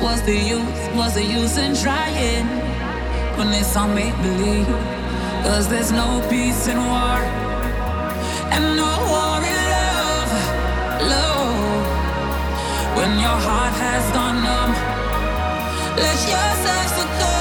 What's the use? What's the use in trying? When it's all make believe. Cause there's no peace in war. And no war in love. Love. When your heart has gone numb. Let yourself succumb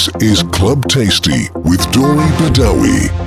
This is Club Tasty with Dori Badawi.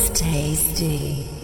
it's tasty.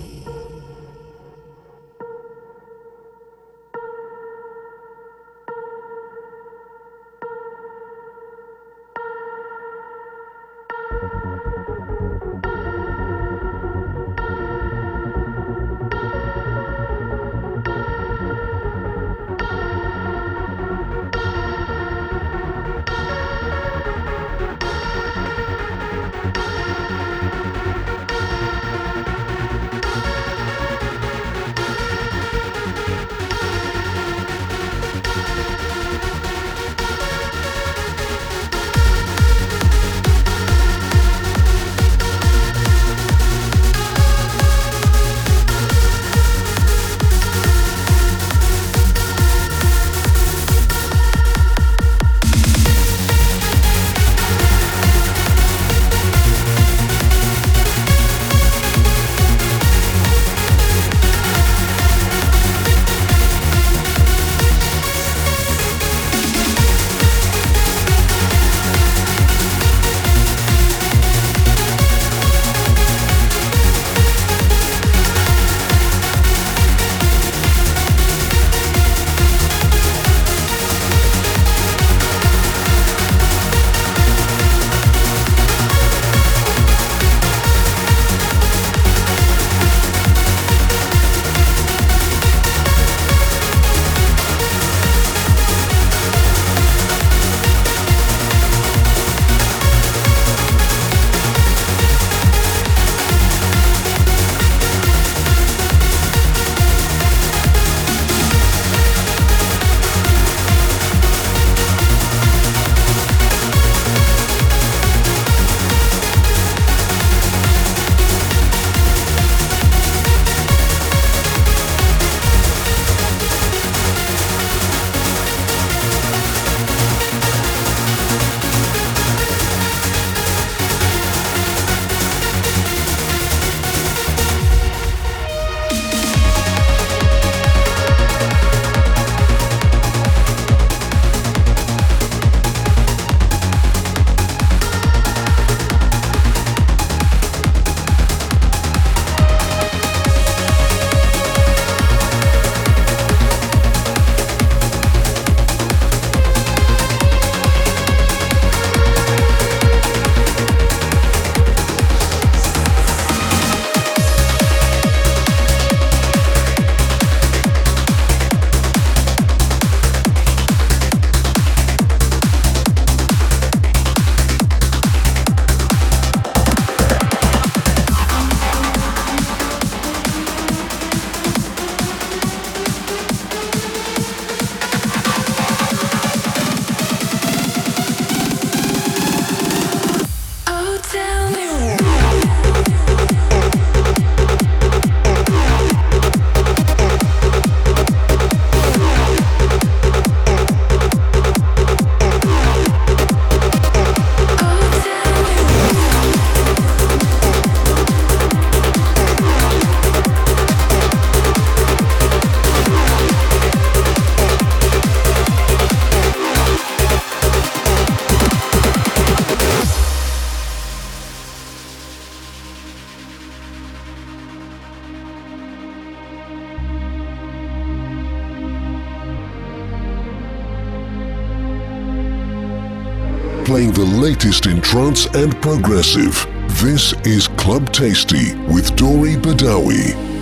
Latest in trance and progressive. This is Club Tasty with Dori Badawi.